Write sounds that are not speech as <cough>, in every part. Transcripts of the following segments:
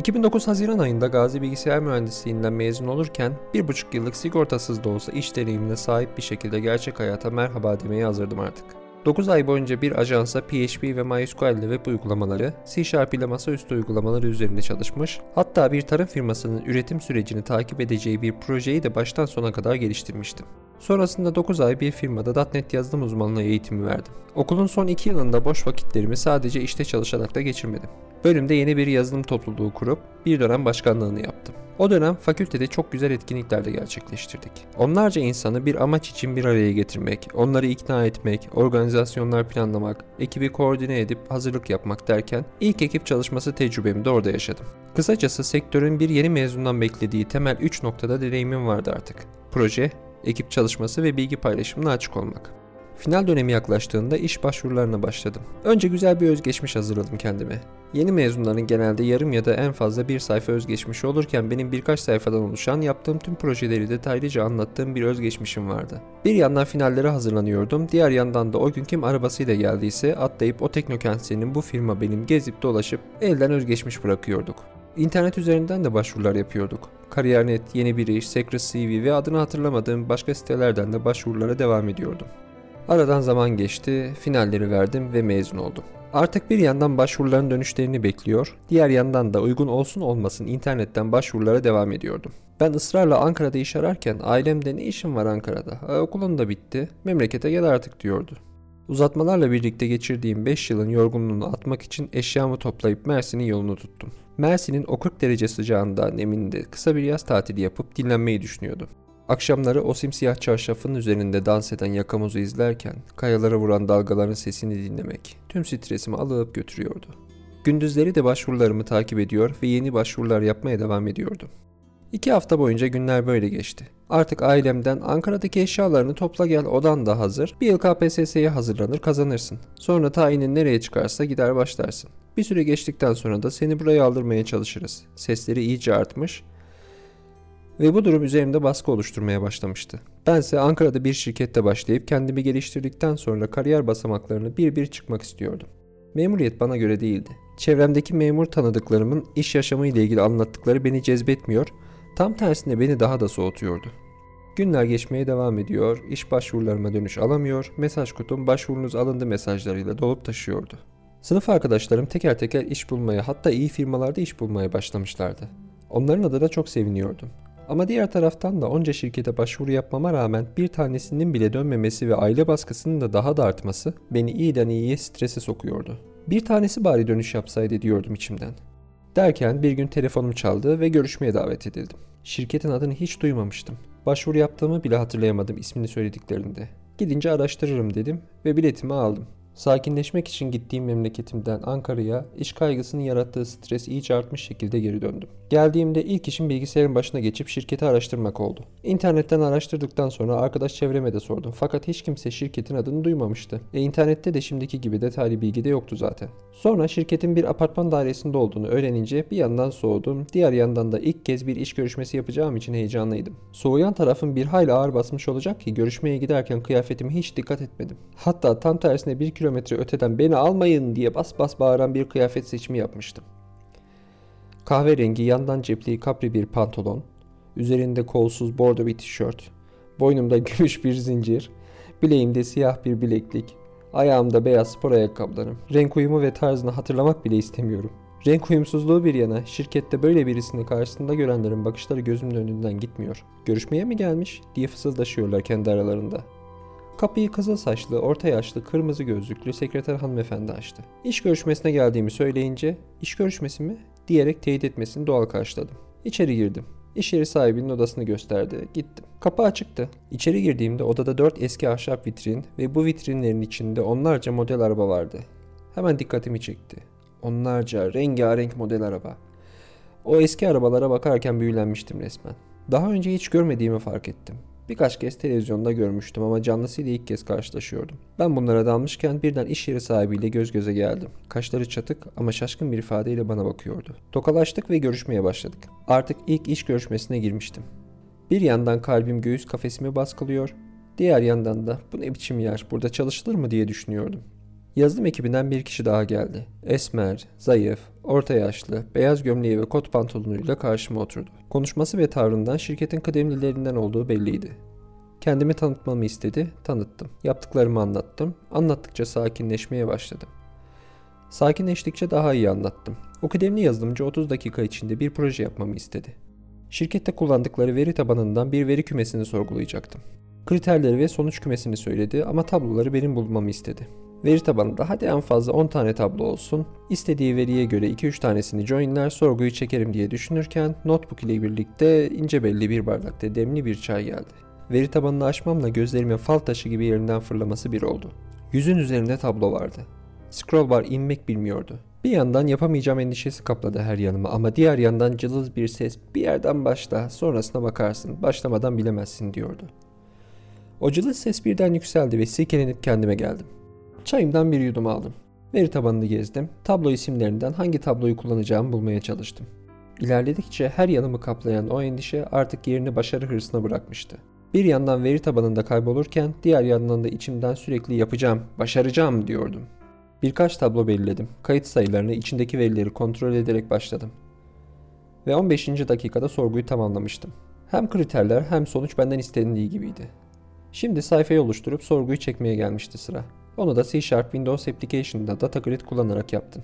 2009 Haziran ayında Gazi Bilgisayar Mühendisliğinden mezun olurken bir buçuk yıllık sigortasız da olsa iş deneyimine sahip bir şekilde gerçek hayata merhaba demeye hazırdım artık. 9 ay boyunca bir ajansa PHP ve MySQL ile web uygulamaları, C Sharp ile masaüstü uygulamaları üzerinde çalışmış, hatta bir tarım firmasının üretim sürecini takip edeceği bir projeyi de baştan sona kadar geliştirmiştim. Sonrasında 9 ay bir firmada .NET yazılım uzmanlığı eğitimi verdim. Okulun son 2 yılında boş vakitlerimi sadece işte çalışarak da geçirmedim. Bölümde yeni bir yazılım topluluğu kurup bir dönem başkanlığını yaptım. O dönem fakültede çok güzel etkinlikler de gerçekleştirdik. Onlarca insanı bir amaç için bir araya getirmek, onları ikna etmek, organizasyonlar planlamak, ekibi koordine edip hazırlık yapmak derken ilk ekip çalışması tecrübemi de orada yaşadım. Kısacası sektörün bir yeni mezundan beklediği temel 3 noktada deneyimim vardı artık. Proje, ekip çalışması ve bilgi paylaşımına açık olmak. Final dönemi yaklaştığında iş başvurularına başladım. Önce güzel bir özgeçmiş hazırladım kendime. Yeni mezunların genelde yarım ya da en fazla bir sayfa özgeçmişi olurken benim birkaç sayfadan oluşan yaptığım tüm projeleri detaylıca anlattığım bir özgeçmişim vardı. Bir yandan finallere hazırlanıyordum, diğer yandan da o gün kim arabasıyla geldiyse atlayıp o teknokentinin bu firma benim gezip dolaşıp elden özgeçmiş bırakıyorduk. İnternet üzerinden de başvurular yapıyorduk. Kariyer.net, Yeni Bir İş, Secret CV ve adını hatırlamadığım başka sitelerden de başvurulara devam ediyordum. Aradan zaman geçti, finalleri verdim ve mezun oldum. Artık bir yandan başvuruların dönüşlerini bekliyor, diğer yandan da uygun olsun olmasın internetten başvurulara devam ediyordum. Ben ısrarla Ankara'da iş ararken ailemde ne işim var Ankara'da, e, okulun da bitti, memlekete gel artık diyordu. Uzatmalarla birlikte geçirdiğim 5 yılın yorgunluğunu atmak için eşyamı toplayıp Mersin'in yolunu tuttum. Mersin'in o 40 derece sıcağında neminde kısa bir yaz tatili yapıp dinlenmeyi düşünüyordum. Akşamları o simsiyah çarşafın üzerinde dans eden yakamozu izlerken kayalara vuran dalgaların sesini dinlemek tüm stresimi alıp götürüyordu. Gündüzleri de başvurularımı takip ediyor ve yeni başvurular yapmaya devam ediyordum. İki hafta boyunca günler böyle geçti. Artık ailemden Ankara'daki eşyalarını topla gel odan da hazır. Bir yıl KPSS'ye hazırlanır kazanırsın. Sonra tayinin nereye çıkarsa gider başlarsın. Bir süre geçtikten sonra da seni buraya aldırmaya çalışırız. Sesleri iyice artmış ve bu durum üzerimde baskı oluşturmaya başlamıştı. Bense Ankara'da bir şirkette başlayıp kendimi geliştirdikten sonra kariyer basamaklarını bir bir çıkmak istiyordum. Memuriyet bana göre değildi. Çevremdeki memur tanıdıklarımın iş yaşamı ile ilgili anlattıkları beni cezbetmiyor, tam tersine beni daha da soğutuyordu. Günler geçmeye devam ediyor, iş başvurularıma dönüş alamıyor, mesaj kutum başvurunuz alındı mesajlarıyla dolup taşıyordu. Sınıf arkadaşlarım teker teker iş bulmaya hatta iyi firmalarda iş bulmaya başlamışlardı. Onların adına çok seviniyordum. Ama diğer taraftan da onca şirkete başvuru yapmama rağmen bir tanesinin bile dönmemesi ve aile baskısının da daha da artması beni iyiden iyiye strese sokuyordu. Bir tanesi bari dönüş yapsaydı diyordum içimden. Derken bir gün telefonum çaldı ve görüşmeye davet edildim. Şirketin adını hiç duymamıştım. Başvuru yaptığımı bile hatırlayamadım ismini söylediklerinde. Gidince araştırırım dedim ve biletimi aldım. Sakinleşmek için gittiğim memleketimden Ankara'ya iş kaygısının yarattığı stres iyice artmış şekilde geri döndüm. Geldiğimde ilk işim bilgisayarın başına geçip şirketi araştırmak oldu. İnternetten araştırdıktan sonra arkadaş çevreme de sordum fakat hiç kimse şirketin adını duymamıştı. E internette de şimdiki gibi detaylı bilgi de yoktu zaten. Sonra şirketin bir apartman dairesinde olduğunu öğrenince bir yandan soğudum, diğer yandan da ilk kez bir iş görüşmesi yapacağım için heyecanlıydım. Soğuyan tarafın bir hayli ağır basmış olacak ki görüşmeye giderken kıyafetime hiç dikkat etmedim. Hatta tam tersine bir kilometre öteden beni almayın diye bas bas bağıran bir kıyafet seçimi yapmıştım. Kahverengi yandan cepli kapri bir pantolon, üzerinde kolsuz bordo bir tişört, boynumda <laughs> gümüş bir zincir, bileğimde siyah bir bileklik, ayağımda beyaz spor ayakkabılarım. Renk uyumu ve tarzını hatırlamak bile istemiyorum. Renk uyumsuzluğu bir yana şirkette böyle birisini karşısında görenlerin bakışları gözümün önünden gitmiyor. Görüşmeye mi gelmiş diye fısıldaşıyorlar kendi aralarında. Kapıyı kızıl saçlı, orta yaşlı, kırmızı gözlüklü sekreter hanımefendi açtı. İş görüşmesine geldiğimi söyleyince, iş görüşmesi mi diyerek teyit etmesini doğal karşıladım. İçeri girdim. İş yeri sahibinin odasını gösterdi. Gittim. Kapı açıktı. İçeri girdiğimde odada dört eski ahşap vitrin ve bu vitrinlerin içinde onlarca model araba vardı. Hemen dikkatimi çekti. Onlarca rengarenk model araba. O eski arabalara bakarken büyülenmiştim resmen. Daha önce hiç görmediğimi fark ettim. Birkaç kez televizyonda görmüştüm ama canlısıyla ilk kez karşılaşıyordum. Ben bunlara dalmışken birden iş yeri sahibiyle göz göze geldim. Kaşları çatık ama şaşkın bir ifadeyle bana bakıyordu. Tokalaştık ve görüşmeye başladık. Artık ilk iş görüşmesine girmiştim. Bir yandan kalbim göğüs kafesimi baskılıyor, diğer yandan da bu ne biçim yer, burada çalışılır mı diye düşünüyordum. Yazılım ekibinden bir kişi daha geldi. Esmer, zayıf, orta yaşlı, beyaz gömleği ve kot pantolonuyla karşıma oturdu. Konuşması ve tavrından şirketin kıdemlilerinden olduğu belliydi. Kendimi tanıtmamı istedi, tanıttım. Yaptıklarımı anlattım. Anlattıkça sakinleşmeye başladım. Sakinleştikçe daha iyi anlattım. O kıdemli yazılımcı 30 dakika içinde bir proje yapmamı istedi. Şirkette kullandıkları veri tabanından bir veri kümesini sorgulayacaktım. Kriterleri ve sonuç kümesini söyledi ama tabloları benim bulmamı istedi. Veri tabanında hadi en fazla 10 tane tablo olsun, istediği veriye göre 2-3 tanesini joinler, sorguyu çekerim diye düşünürken notebook ile birlikte ince belli bir bardakta demli bir çay geldi. Veri tabanını açmamla gözlerimin fal taşı gibi yerinden fırlaması bir oldu. Yüzün üzerinde tablo vardı. Scroll bar inmek bilmiyordu. Bir yandan yapamayacağım endişesi kapladı her yanımı ama diğer yandan cılız bir ses bir yerden başla sonrasına bakarsın başlamadan bilemezsin diyordu. O cılız ses birden yükseldi ve silkelenip kendime geldim. Çayımdan bir yudum aldım. Veri tabanını gezdim. Tablo isimlerinden hangi tabloyu kullanacağımı bulmaya çalıştım. İlerledikçe her yanımı kaplayan o endişe artık yerini başarı hırsına bırakmıştı. Bir yandan veri tabanında kaybolurken diğer yandan da içimden sürekli yapacağım, başaracağım diyordum. Birkaç tablo belirledim. Kayıt sayılarını, içindeki verileri kontrol ederek başladım. Ve 15. dakikada sorguyu tamamlamıştım. Hem kriterler hem sonuç benden istendiği gibiydi. Şimdi sayfayı oluşturup sorguyu çekmeye gelmişti sıra. Onu da C Sharp Windows Application'da Data Grid kullanarak yaptım.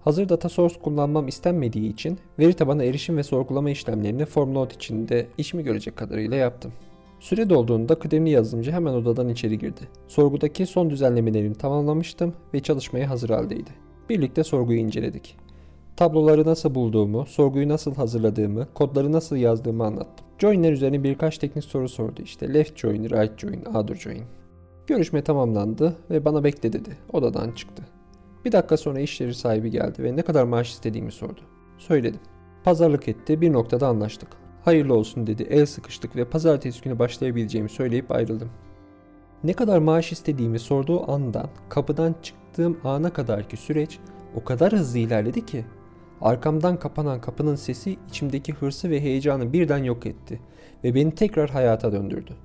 Hazır data source kullanmam istenmediği için veri tabanı erişim ve sorgulama işlemlerini Formload içinde işimi görecek kadarıyla yaptım. Süre dolduğunda kıdemli yazılımcı hemen odadan içeri girdi. Sorgudaki son düzenlemelerini tamamlamıştım ve çalışmaya hazır haldeydi. Birlikte sorguyu inceledik. Tabloları nasıl bulduğumu, sorguyu nasıl hazırladığımı, kodları nasıl yazdığımı anlattım. Join'ler üzerine birkaç teknik soru sordu işte left join, right join, other join. Görüşme tamamlandı ve bana bekle dedi. Odadan çıktı. Bir dakika sonra iş yeri sahibi geldi ve ne kadar maaş istediğimi sordu. Söyledim. Pazarlık etti, bir noktada anlaştık. Hayırlı olsun dedi, el sıkıştık ve pazartesi günü başlayabileceğimi söyleyip ayrıldım. Ne kadar maaş istediğimi sorduğu andan kapıdan çıktığım ana kadarki süreç o kadar hızlı ilerledi ki arkamdan kapanan kapının sesi içimdeki hırsı ve heyecanı birden yok etti ve beni tekrar hayata döndürdü.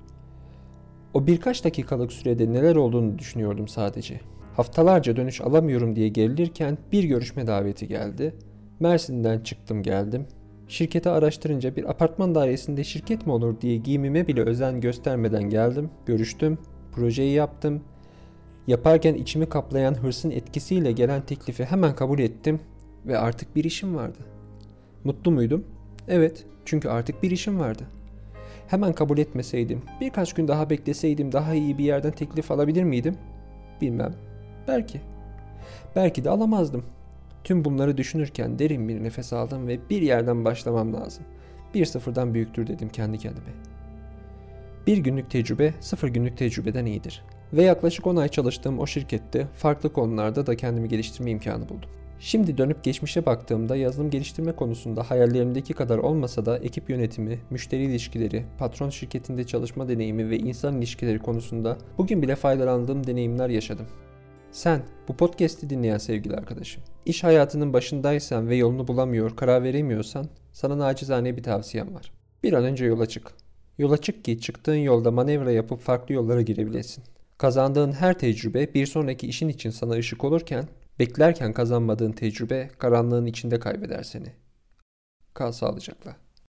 O birkaç dakikalık sürede neler olduğunu düşünüyordum sadece. Haftalarca dönüş alamıyorum diye gerilirken bir görüşme daveti geldi. Mersin'den çıktım geldim. Şirketi araştırınca bir apartman dairesinde şirket mi olur diye giyimime bile özen göstermeden geldim. Görüştüm, projeyi yaptım. Yaparken içimi kaplayan hırsın etkisiyle gelen teklifi hemen kabul ettim ve artık bir işim vardı. Mutlu muydum? Evet, çünkü artık bir işim vardı. Hemen kabul etmeseydim, birkaç gün daha bekleseydim daha iyi bir yerden teklif alabilir miydim? Bilmem. Belki. Belki de alamazdım. Tüm bunları düşünürken derin bir nefes aldım ve bir yerden başlamam lazım. Bir sıfırdan büyüktür dedim kendi kendime. Bir günlük tecrübe sıfır günlük tecrübeden iyidir. Ve yaklaşık 10 ay çalıştığım o şirkette farklı konularda da kendimi geliştirme imkanı buldum. Şimdi dönüp geçmişe baktığımda yazılım geliştirme konusunda hayallerimdeki kadar olmasa da ekip yönetimi, müşteri ilişkileri, patron şirketinde çalışma deneyimi ve insan ilişkileri konusunda bugün bile faydalandığım deneyimler yaşadım. Sen, bu podcast'i dinleyen sevgili arkadaşım, iş hayatının başındaysan ve yolunu bulamıyor, karar veremiyorsan sana nacizane bir tavsiyem var. Bir an önce yola çık. Yola çık ki çıktığın yolda manevra yapıp farklı yollara girebilesin. Kazandığın her tecrübe bir sonraki işin için sana ışık olurken Beklerken kazanmadığın tecrübe karanlığın içinde kaybeder seni. Kal sağlıcakla.